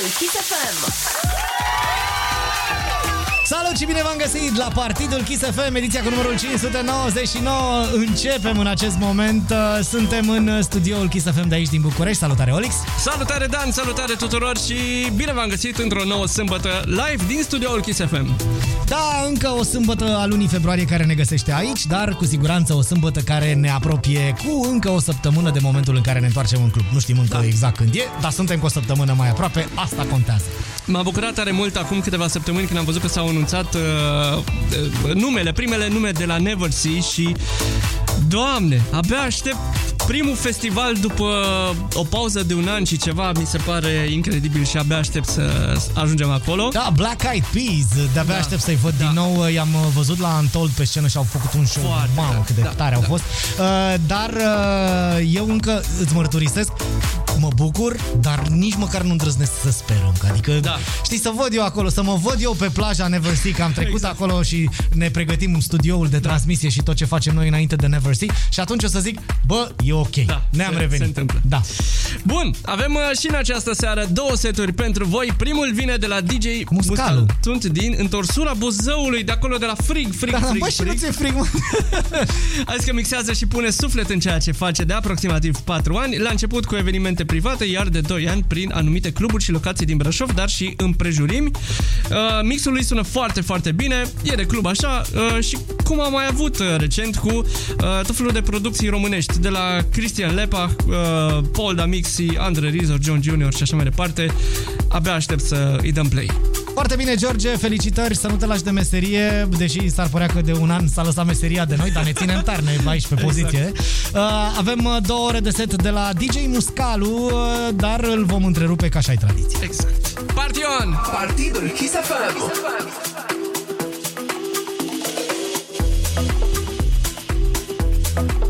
Rouge FM. Salut și bine v-am găsit la Partidul Kiss FM, ediția cu numărul 599. Începem în acest moment. Uh, Suntem în studioul Kiss FM de aici din București. Salutare, Olix! Salutare Dan, salutare tuturor și bine v-am găsit într-o nouă sâmbătă live din studioul Kiss FM. Da, încă o sâmbătă a lunii februarie care ne găsește aici, dar cu siguranță o sâmbătă care ne apropie cu încă o săptămână de momentul în care ne întoarcem în club. Nu știm încă da. exact când e, dar suntem cu o săptămână mai aproape, asta contează. M-a bucurat tare mult acum câteva săptămâni când am văzut că s-au anunțat uh, uh, numele, primele nume de la Never See și Doamne, abia aștept primul festival după o pauză de un an și ceva, mi se pare incredibil și abia aștept să ajungem acolo. Da, Black Eyed Peas, de-abia Da. aștept să-i văd Da. din nou. I-am uh, văzut la Untold pe scenă și au făcut un show. Foarte Mamă, tare. cât de Da, tare au da. fost. Uh, Dar uh, eu încă îți mărturisesc, mă bucur, dar nici măcar nu îndrăznesc să sper încă. Adică, Da. știi, să văd eu acolo, să mă văd eu pe plaja Never Sea, că am trecut Exact. acolo și ne pregătim studioul de transmisie și tot ce facem noi înainte de Never Sea și atunci o să zic, bă, e ok, Da, ne-am se- revenit. se întâmplă. Da. Bun, avem uh, și în această seară două seturi pentru voi. Primul vine de la DJ Muscalu. Sunt din întorsura Buzăului, de acolo de la Frig, Frig, Da, Frig, bă, și nu Frig. ți-e frig, mă? Azi că mixează și pune suflet în ceea ce face de aproximativ 4 ani. La început cu evenimente private, iar de 2 ani prin anumite cluburi și locații din Brașov, dar și împrejurimi. Uh, mixul lui sună foarte, foarte bine. E de club așa uh, și cum am mai avut uh, recent cu uh, tot felul de producții românești, de la Cristian Lepa, uh, Paul Damixi, Andre Rizzo, John Junior și așa mai departe. Abia aștept să îi dăm play. Foarte bine, George, felicitări, să nu te lași de meserie, deși s-ar părea că de un an s-a lăsat meseria de noi, dar ne ținem tare, ne aici pe poziție. Uh, avem uh, două ore de set de la DJ Muscalu, uh, dar îl vom întrerupe ca așa ai tradiție. Exact. Partion! Partidul Kiss FM. thank you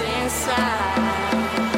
inside.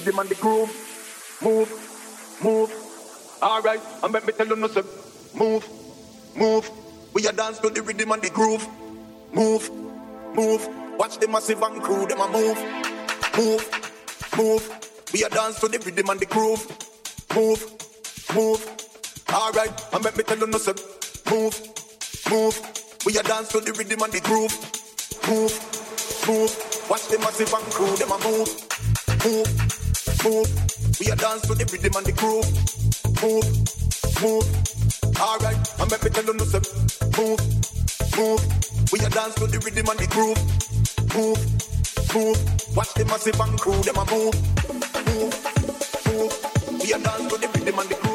rhythm and the groove. Move, move. Alright, and let me tell you no say, move, move. We are dance to the rhythm and the groove. Move, move. Watch the massive and crew, them a move, move, move. We are dance to the rhythm and the groove. Move, move. Alright, and let me tell you no say, move, move. We are dance to the rhythm and the groove. Move, move. Watch the massive and crew, them a move, move, move. We are dance to the rhythm and the groove. Move, move. Alright, and let me tell you no move, move. We are dance to the rhythm and the groove. Move, move. Watch the massive and crew, them a move, move, move. We are dance to the rhythm and the groove.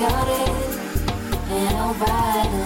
Got it. And I'll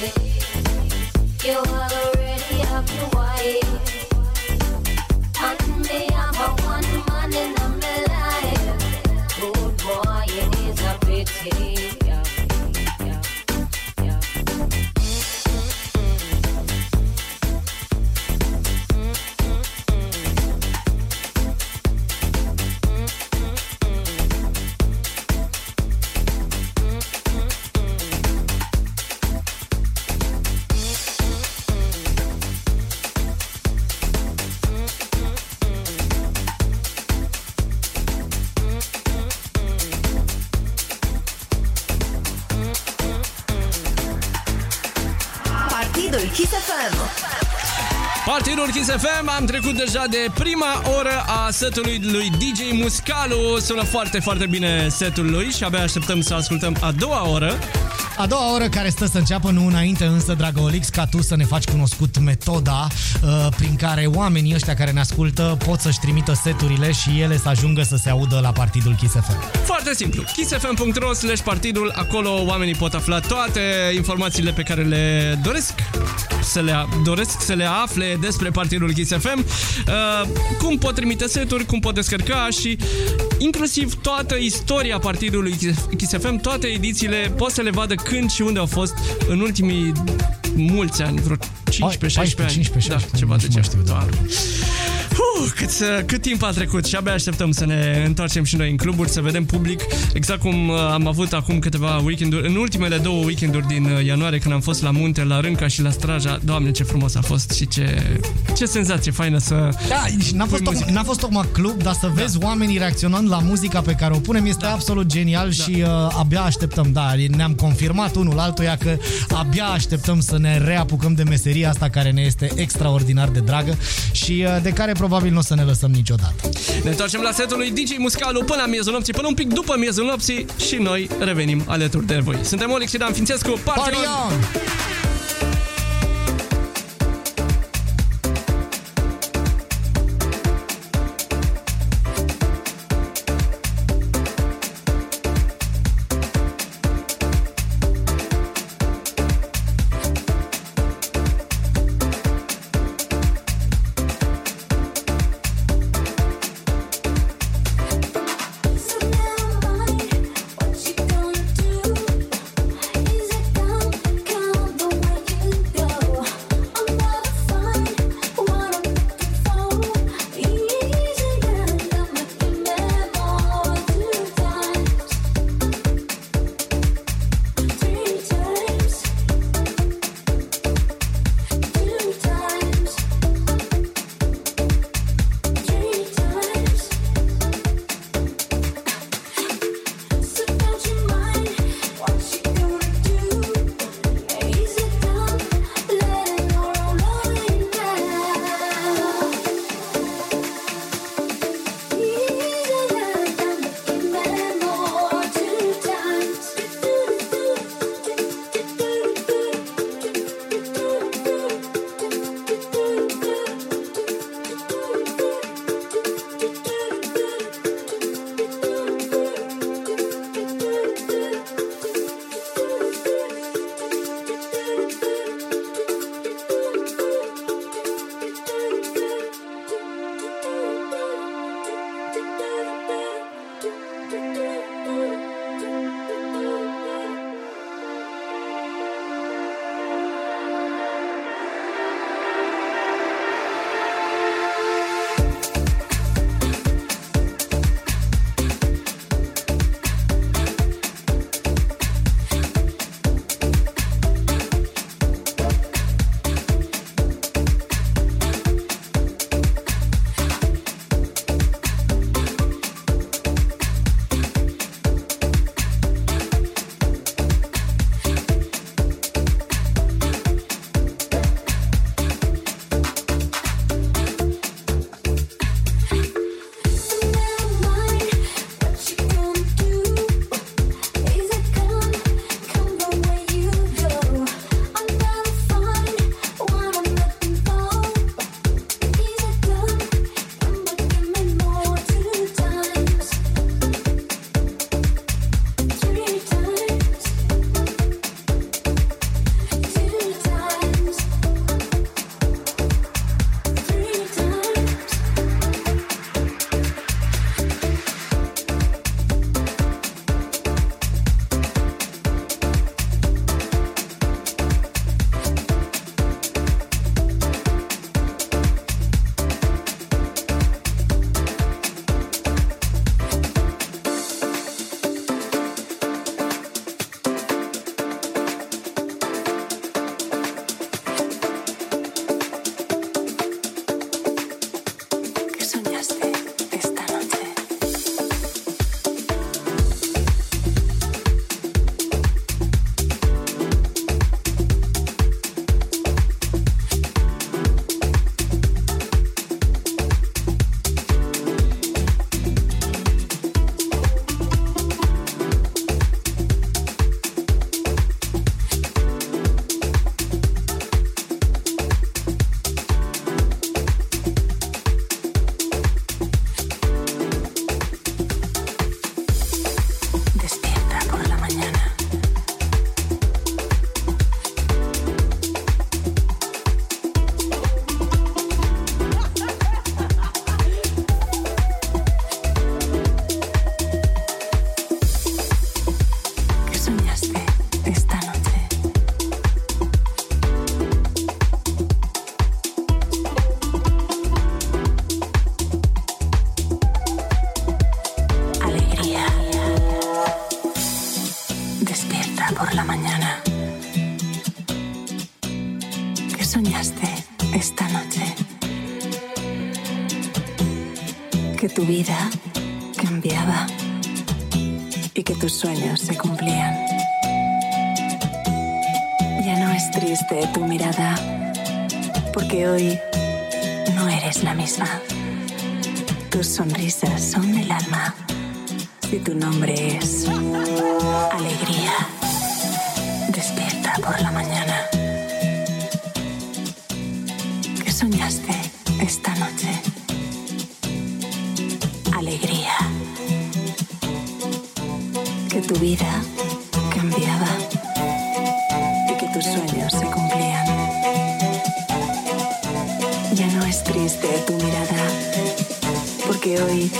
You already have your wife. And me have FM, am trecut deja de prima oră a setului lui DJ Muscalu. Sună foarte, foarte bine setul lui și abia așteptăm să ascultăm a doua oră. A doua oră care stă să înceapă, nu înainte însă, dragă Olix, ca tu să ne faci cunoscut metoda uh, prin care oamenii ăștia care ne ascultă pot să-și trimită seturile și ele să ajungă să se audă la Partidul Kiss FM. Foarte simplu. kissfm.ro slash partidul, acolo oamenii pot afla toate informațiile pe care le doresc să le, doresc să le afle despre partidul Kiss FM, uh, cum pot trimite seturi, cum pot descărca și inclusiv toată istoria partidului Kiss FM, toate edițiile, pot să le vadă când și unde au fost în ultimii mulți ani, vreo 15-16 ani. 15, 16, da, ceva nici de nu mai genul. știu, doar. Uh, cât, să- cât timp a trecut? Și abia așteptăm să ne întoarcem și noi în cluburi, să vedem public, exact cum uh, am avut acum câteva weekenduri, în ultimele două weekenduri din uh, ianuarie, când am fost la munte, la Rânca și la Straja. Doamne, ce frumos a fost și ce, ce senzație faină să... Da, și n-a fost, Pui tocmai, muzică. n-a fost tocmai club, dar să vezi oamenii reacționând la muzica pe care o punem este absolut genial și uh, abia așteptăm, da, ne-am confirmat unul altuia că abia așteptăm să ne reapucăm de meseria asta care ne este extraordinar de dragă și uh, de care probabil nu o să ne lăsăm niciodată. Ne întoarcem la setul lui DJ Muscalu până la miezul nopții, până un pic după miezul nopții și noi revenim alături de voi. Suntem Olix și Dan Fințescu, Party Party tu vida cambiaba y que tus sueños se cumplían. Ya no es triste tu mirada, porque hoy no eres la misma. Tus sonrisas son del alma y tu nombre es Alegría. Despierta por la mañana. vida cambiaba y que tus sueños se cumplían. Ya no es triste tu mirada, porque hoy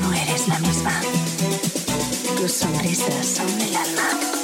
no eres la misma. Tus sonrisas son del alma.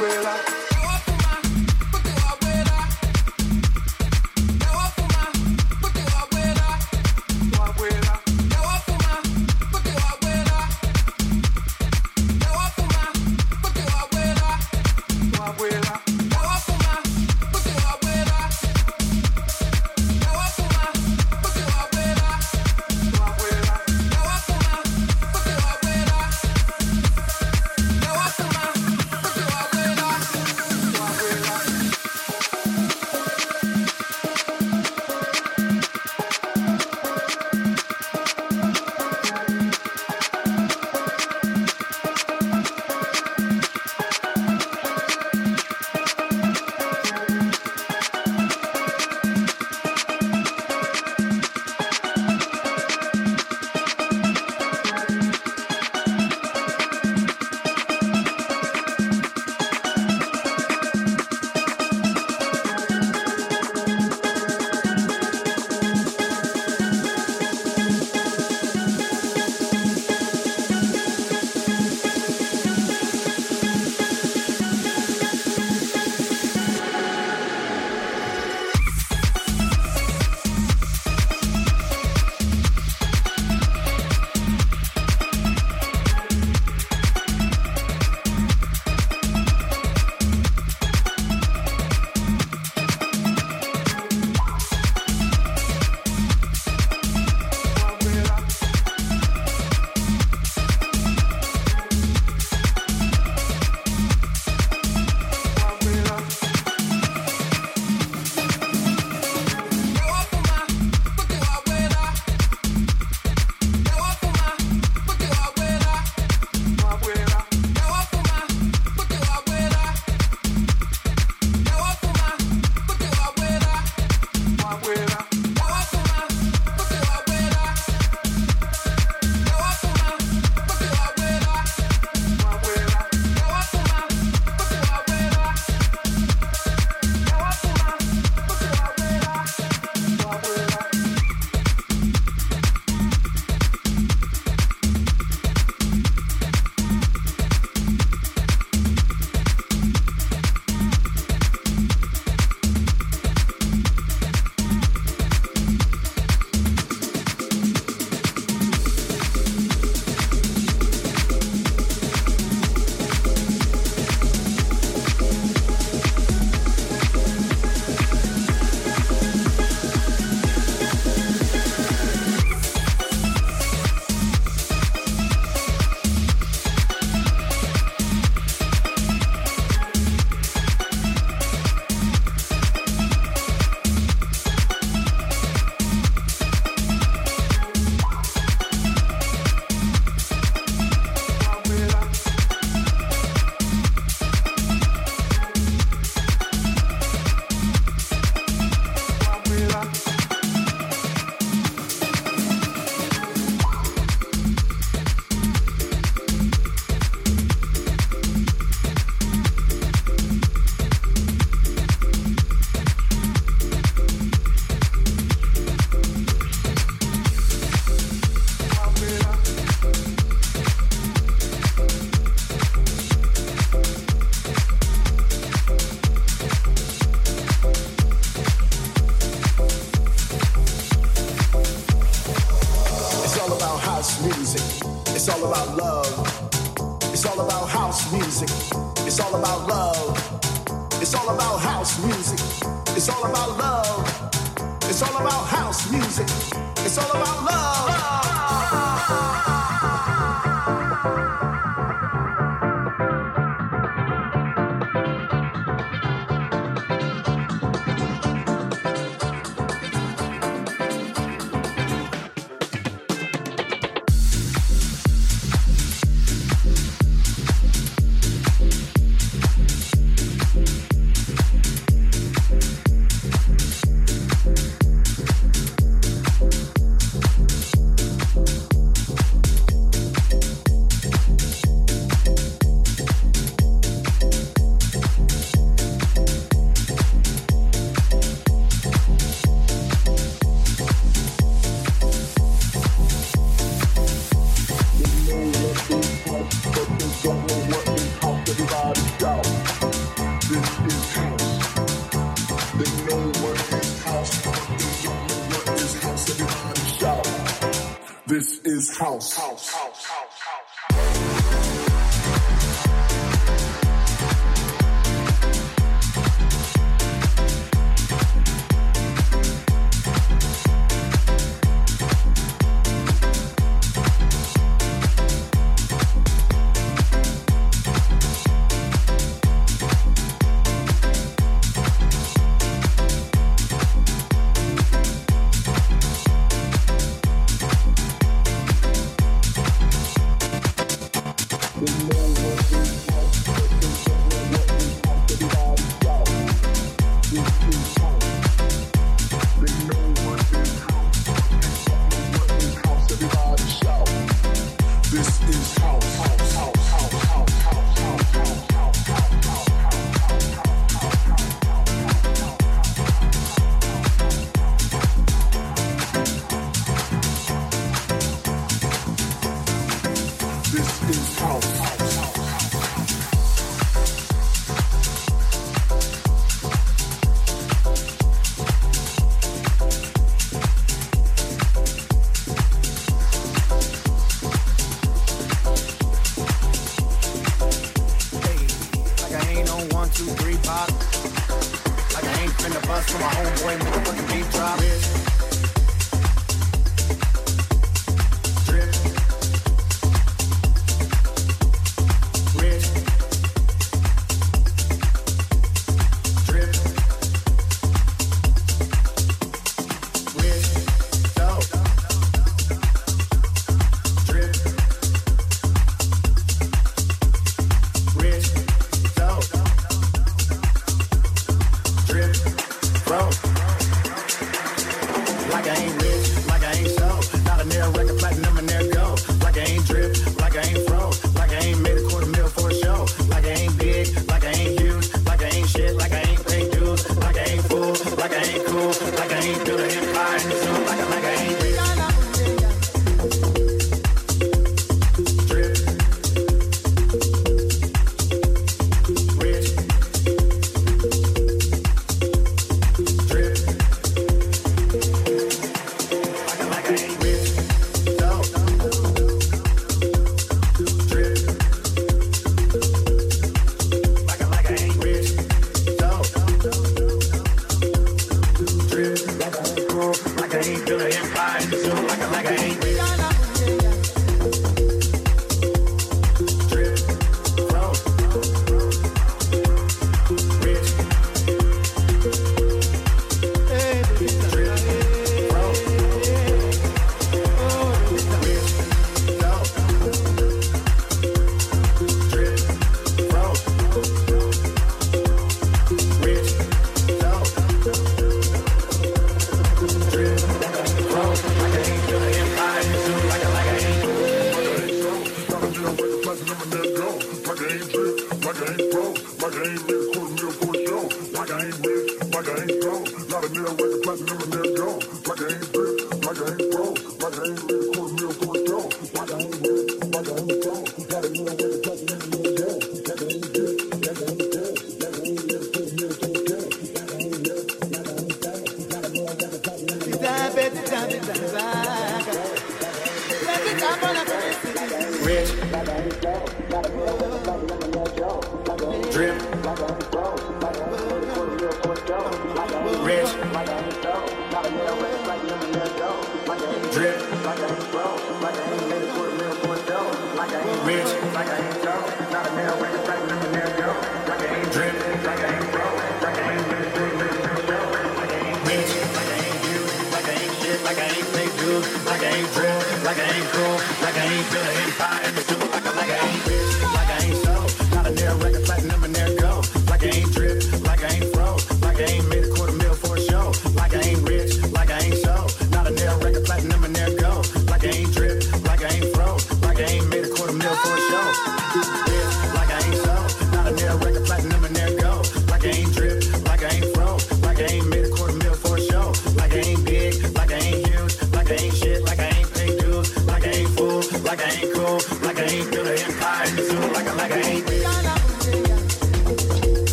umbrella. music. It's all about love. It's all about house music. It's all about love. It's all about house music. It's all about love. It's all about house music. It's all about love.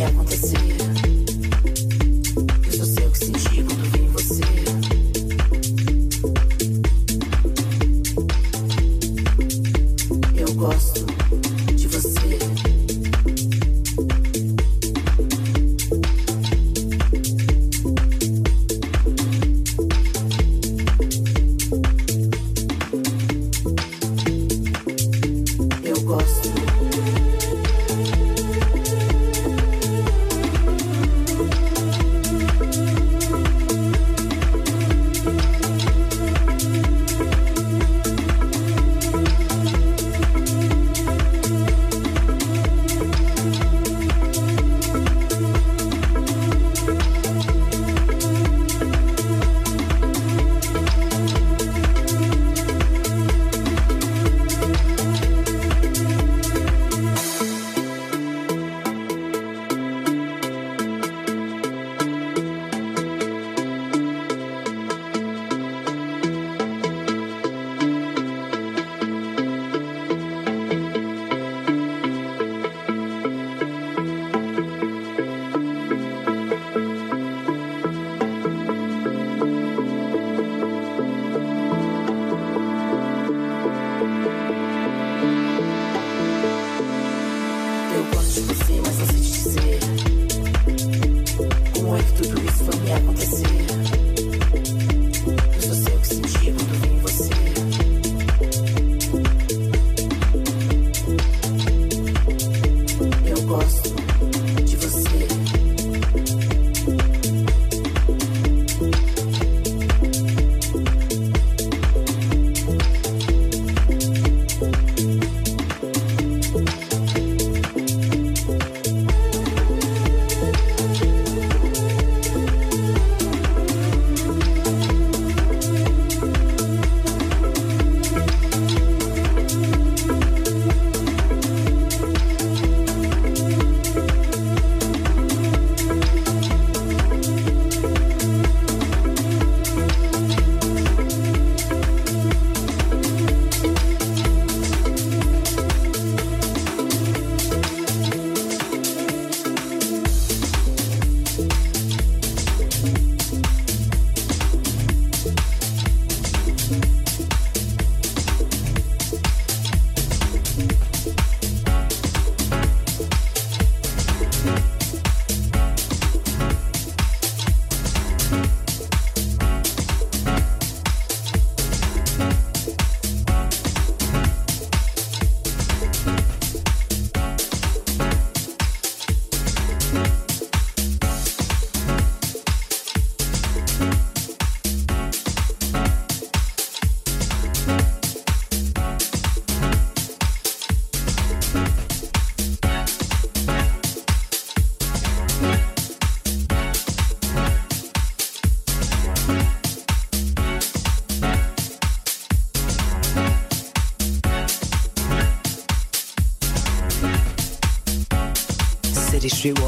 que acontecia.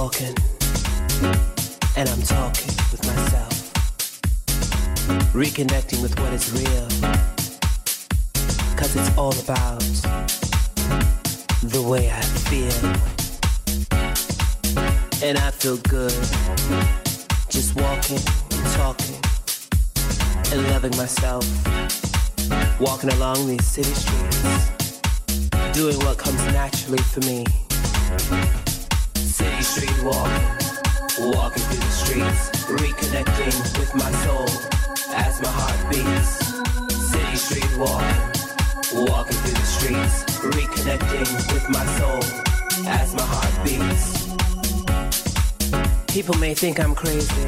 Walking, and I'm talking with myself, reconnecting with what is real. Cause it's all about the way I feel. And I feel good just walking and talking and loving myself. Walking along these city streets, doing what comes naturally for me. City street walking, walking through the streets, reconnecting with my soul as my heart beats. City street walking, walking through the streets, reconnecting with my soul as my heart beats. People may think I'm crazy,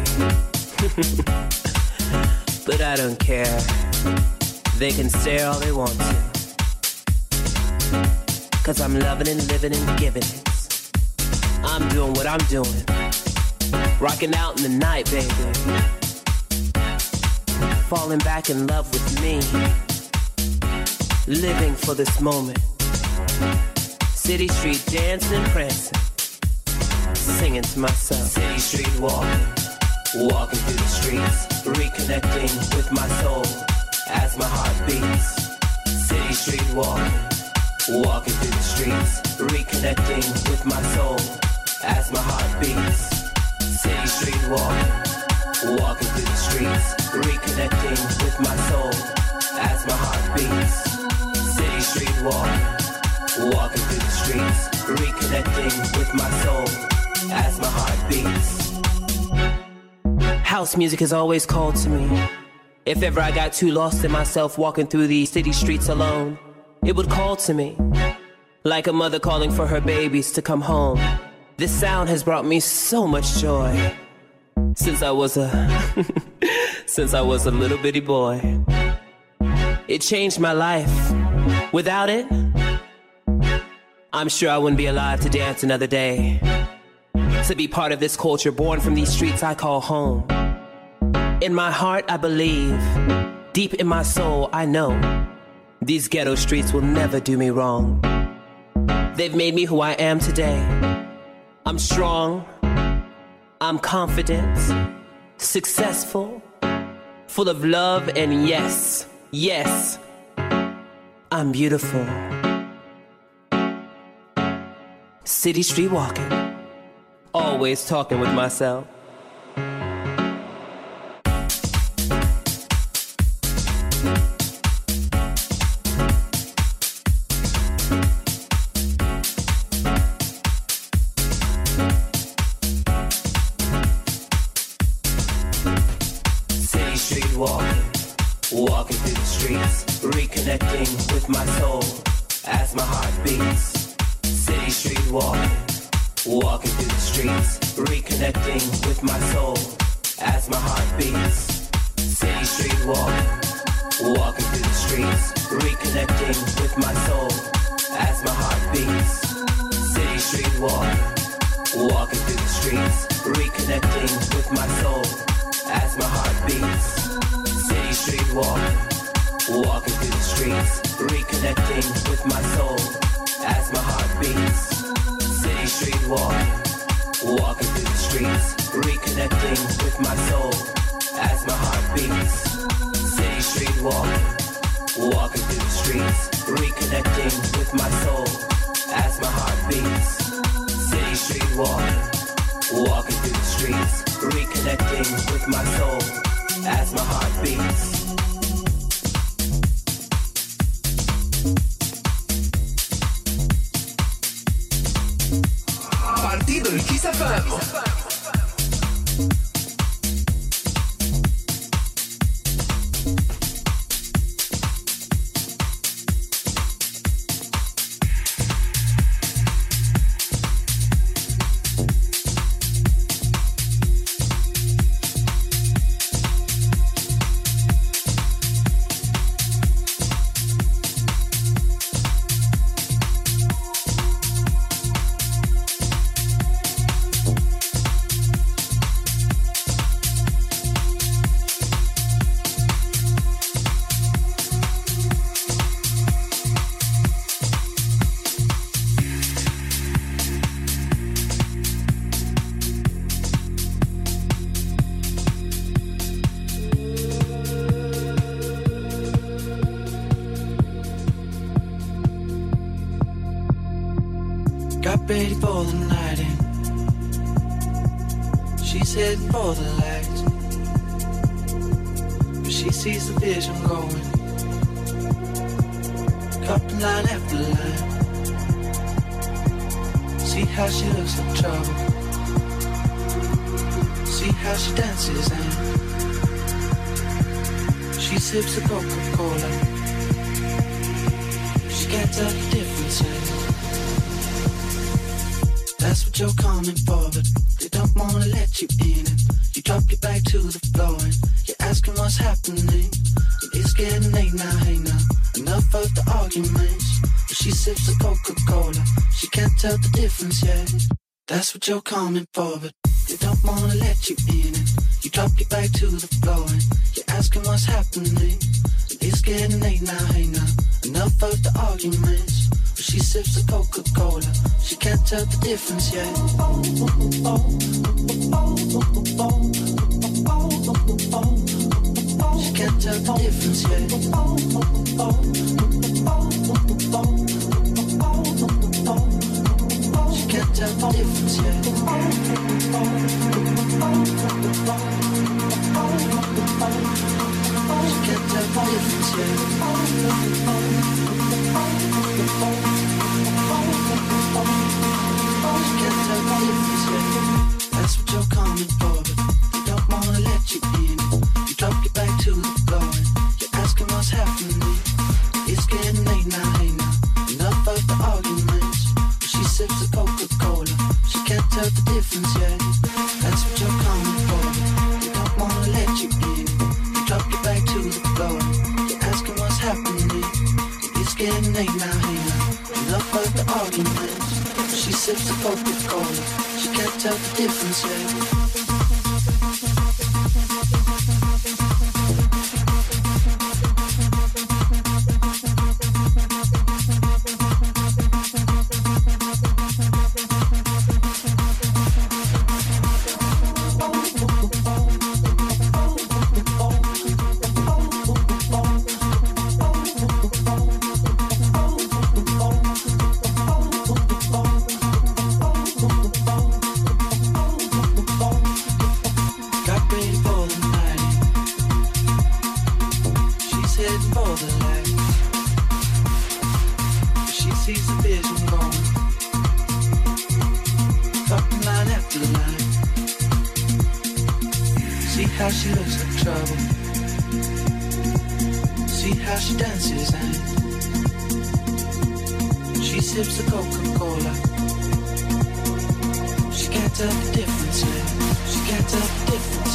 but I don't care. They can stare all they want to. Cause I'm loving and living and giving it. I'm doing what I'm doing. Rocking out in the night, baby. Falling back in love with me. Living for this moment. City street dancing prancing. Singing to myself. City street walking. Walking through the streets. Reconnecting with my soul as my heart beats. City street walking. Walking through the streets, reconnecting with my soul as my heart beats. City street walking, walking through the streets, reconnecting with my soul as my heart beats. City street walking, walking through the streets, reconnecting with my soul as my heart beats. House music has always called to me. If ever I got too lost in myself walking through these city streets alone, it would call to me like a mother calling for her babies to come home. This sound has brought me so much joy since I was a since I was a little bitty boy. It changed my life. Without it, I'm sure I wouldn't be alive to dance another day. To be part of this culture born from these streets I call home. In my heart, I believe. Deep in my soul, I know. These ghetto streets will never do me wrong. They've made me who I am today. I'm strong. I'm confident. Successful. Full of love and yes, yes, I'm beautiful. City street walking. Always talking with myself. My soul as my heart beats. City street walk, walking through the streets, reconnecting with my soul as my heart beats. City street walk, walking through the streets, reconnecting with my soul as my heart beats. City street walk, walking through the streets, reconnecting with my soul as my heart beats. City street walking, walking through the streets, reconnecting with my soul as my heart beats. City street walking, walking through the streets, reconnecting with my soul as my heart beats. City street walking, walking through the streets, reconnecting with my soul as my heart beats. sees the vision gone. Line after line. See how she looks trouble. See how she dances and she sips the Coca-Cola. She can't tell the difference. She can't tell the difference.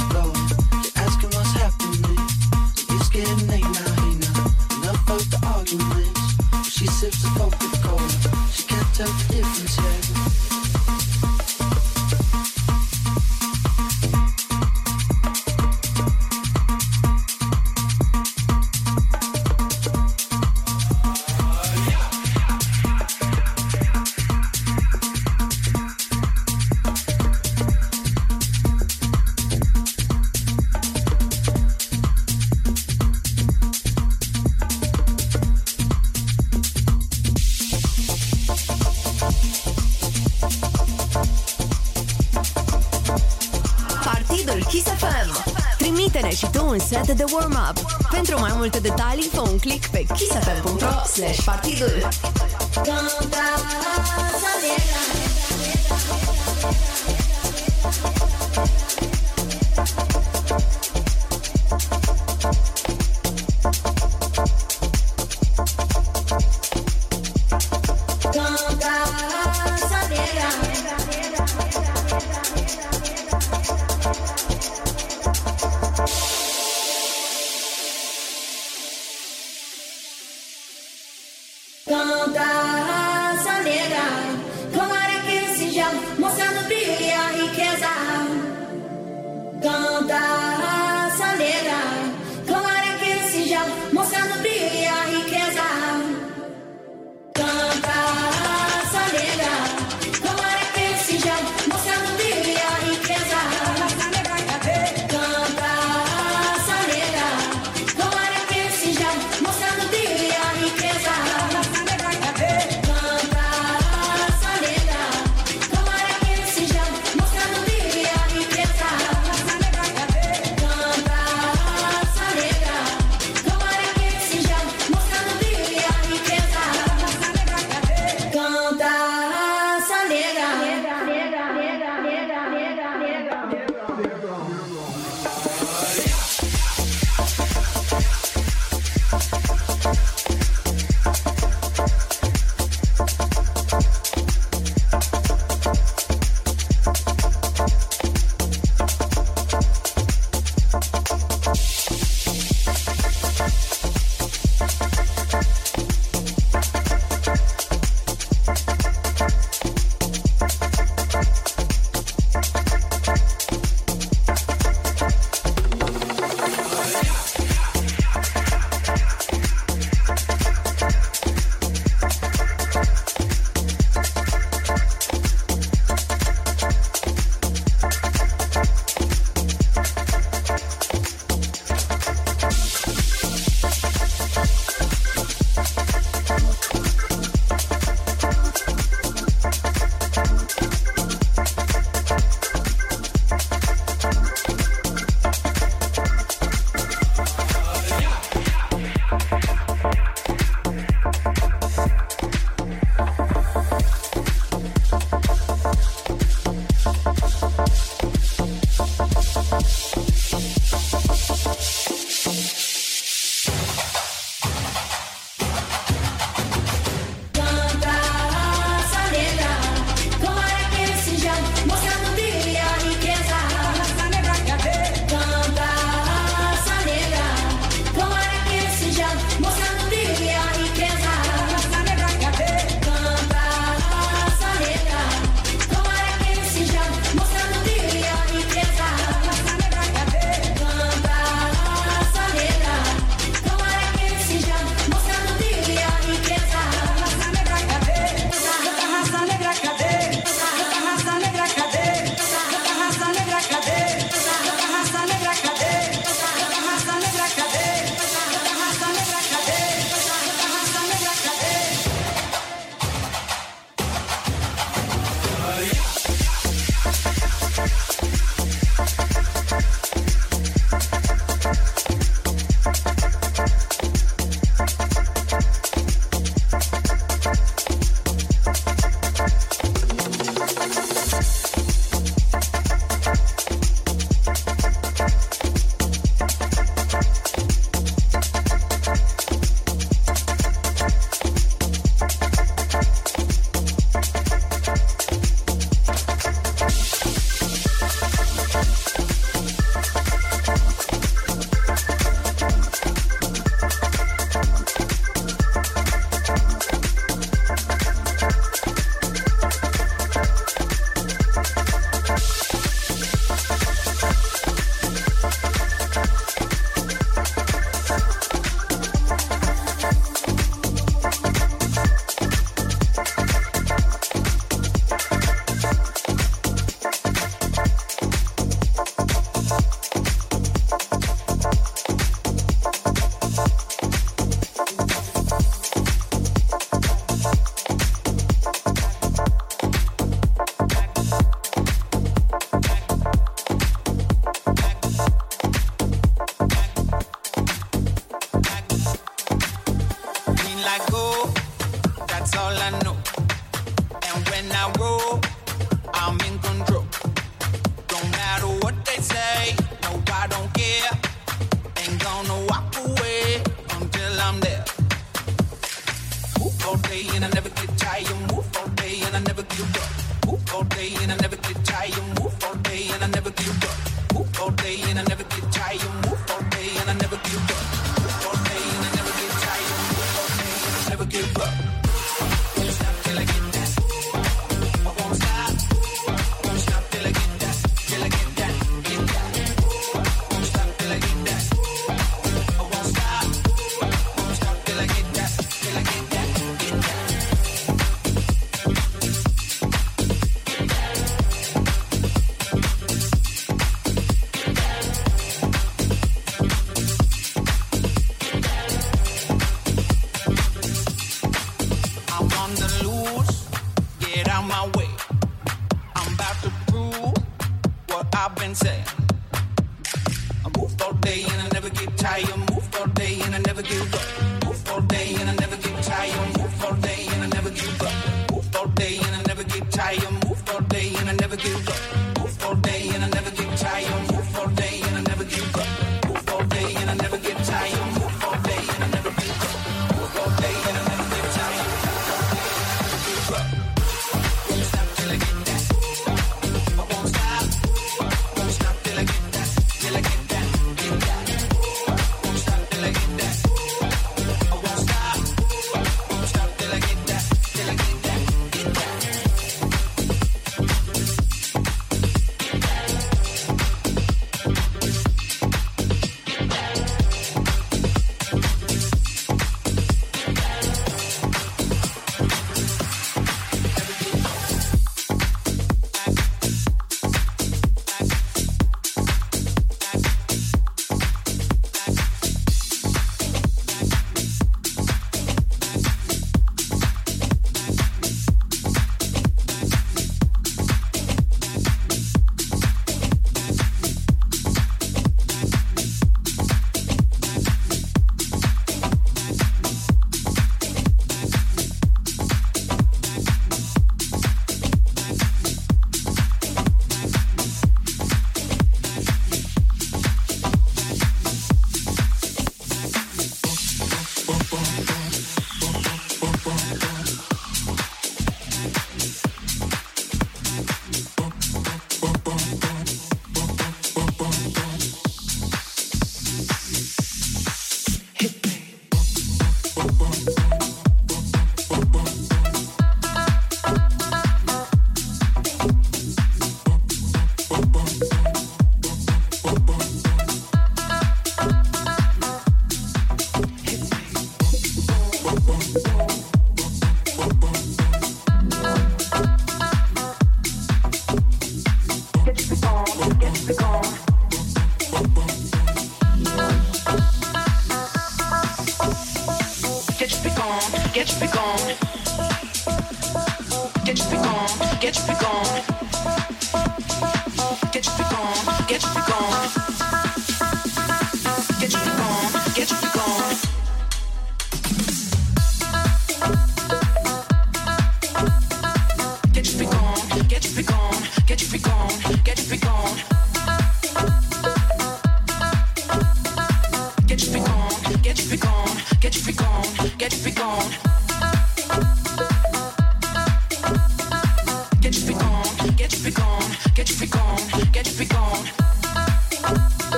un click pe kissfm.ro partidul.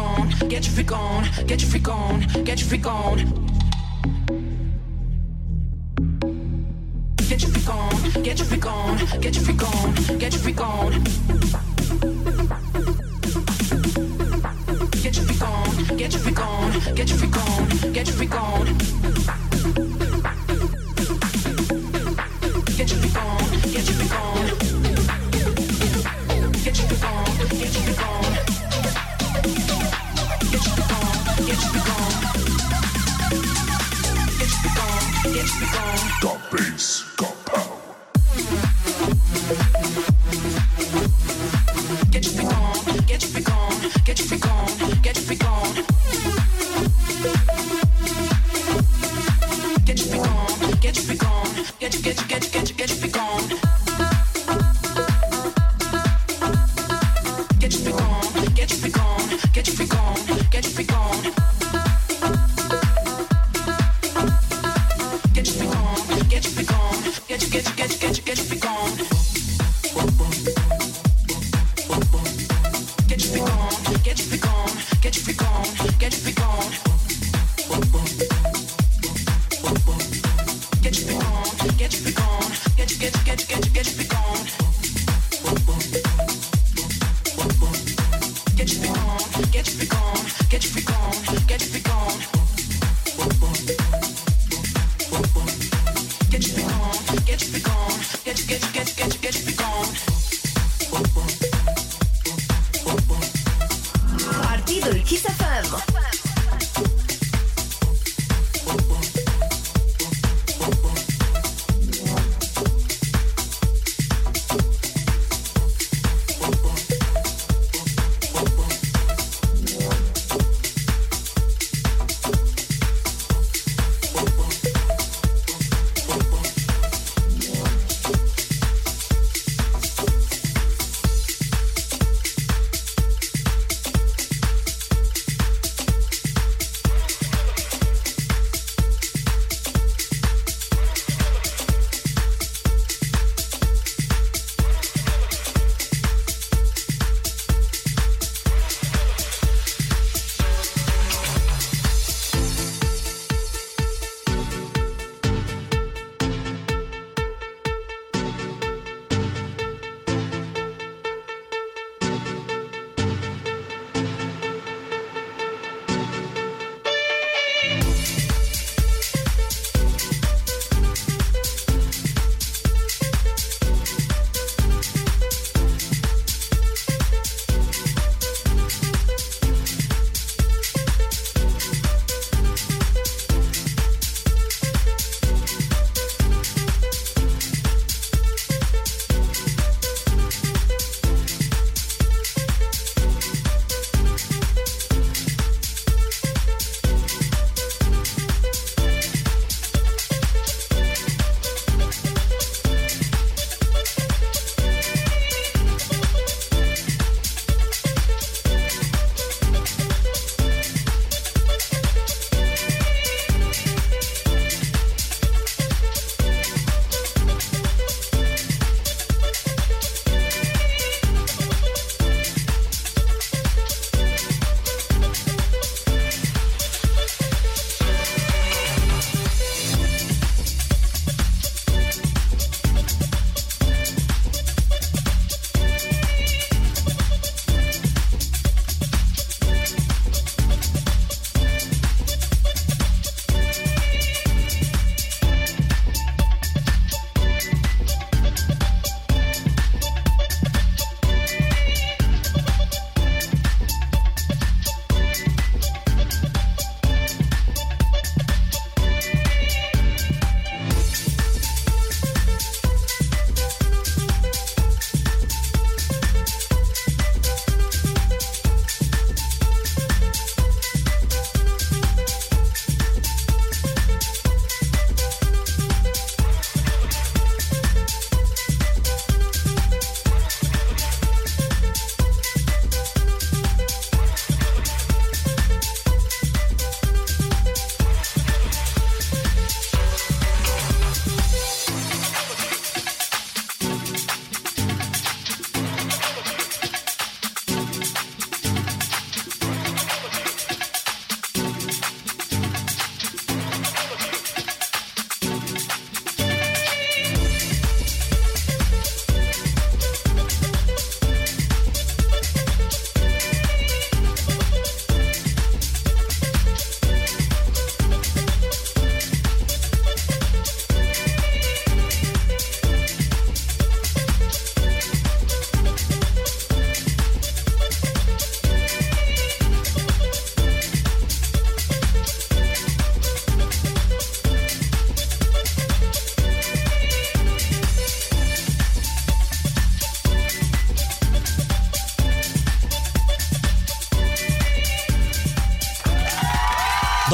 on, get your freak on, get your freak on, get your freak on. Get your freak on, get your freak on, get your freak on, get your freak on. Get your freak on, get your freak on, get your freak on, get your freak on. Gone.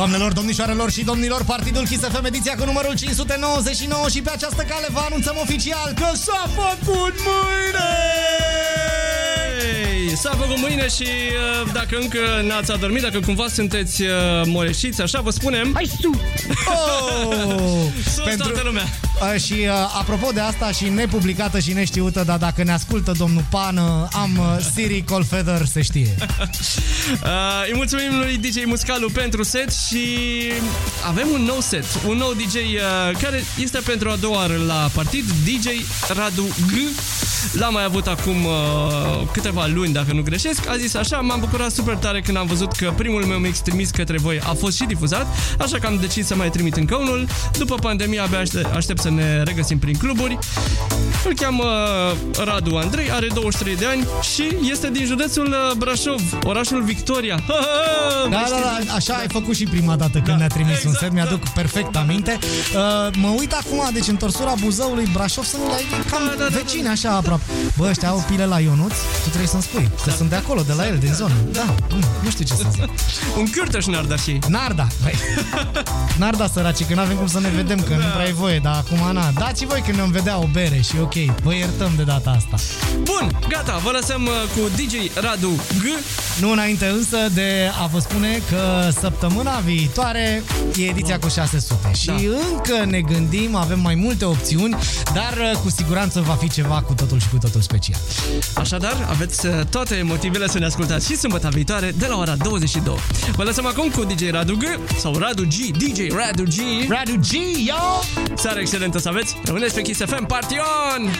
Doamnelor, domnișoarelor și domnilor, Partidul Kiss FM ediția cu numărul 599 și pe această cale vă anunțăm oficial că s-a făcut mâine! Ei, S-a făcut mâine și uh, dacă încă n-ați adormit, dacă cumva sunteți uh, moleșiți, așa vă spunem... Hai su! Oh! Sus toată lumea! Uh, și uh, apropo de asta și nepublicată și neștiută, dar dacă ne ascultă domnul Pană, am uh, Siri Colfeder, se știe. Uh, îi mulțumim lui DJ Muscalu pentru set și avem un nou set, un nou DJ uh, care este pentru a doua oară la partid, DJ Radu G. L-am mai avut acum uh, câteva luni, dacă nu greșesc. A zis așa, m-am bucurat super tare când am văzut că primul meu mix trimis către voi a fost și difuzat, așa că am decis să mai trimit încă unul. După pandemie abia aștept, aștept să ne regăsim prin cluburi. Îl cheamă uh, Radu Andrei, are 23 de ani și este din județul uh, Brașov, orașul Victoria. Ha, ha, Da, mai da, știți? da, așa ai făcut și prima dată când ne-a trimis un set, mi-aduc perfect aminte. Uh, mă uit acum, deci întorsura Buzăului Brașov sunt la cam vecini așa aproape. Bă, ăștia au pile la Ionuț, tu trebuie să-mi spui că sunt de acolo, de la el, din zonă. Da, nu, nu știu ce să zic. Un cârtăș Narda și Narda, băi. Narda săraci, că n-avem cum să ne vedem, că nu prea e voie, dar acum na. Dați voi când ne-am vedea o bere și ok, vă iertăm de data asta. Bun, gata, vă lăsăm uh, cu DJ Radu G. Nu înainte însă de a vă spune că săptămâna viitoare e ediția cu 600 și Da. încă ne gândim, avem mai multe opțiuni, dar uh, cu siguranță va fi ceva cu totul și cu totul special. Așadar, aveți uh, toate motivele să ne ascultați și sâmbătă viitoare de la ora 22. Vă lăsăm acum cu DJ Radu G sau Radu G, DJ Radu G. Radu G, yo! Seara excelentă să aveți! Rămâneți pe Kiss FM, Party on!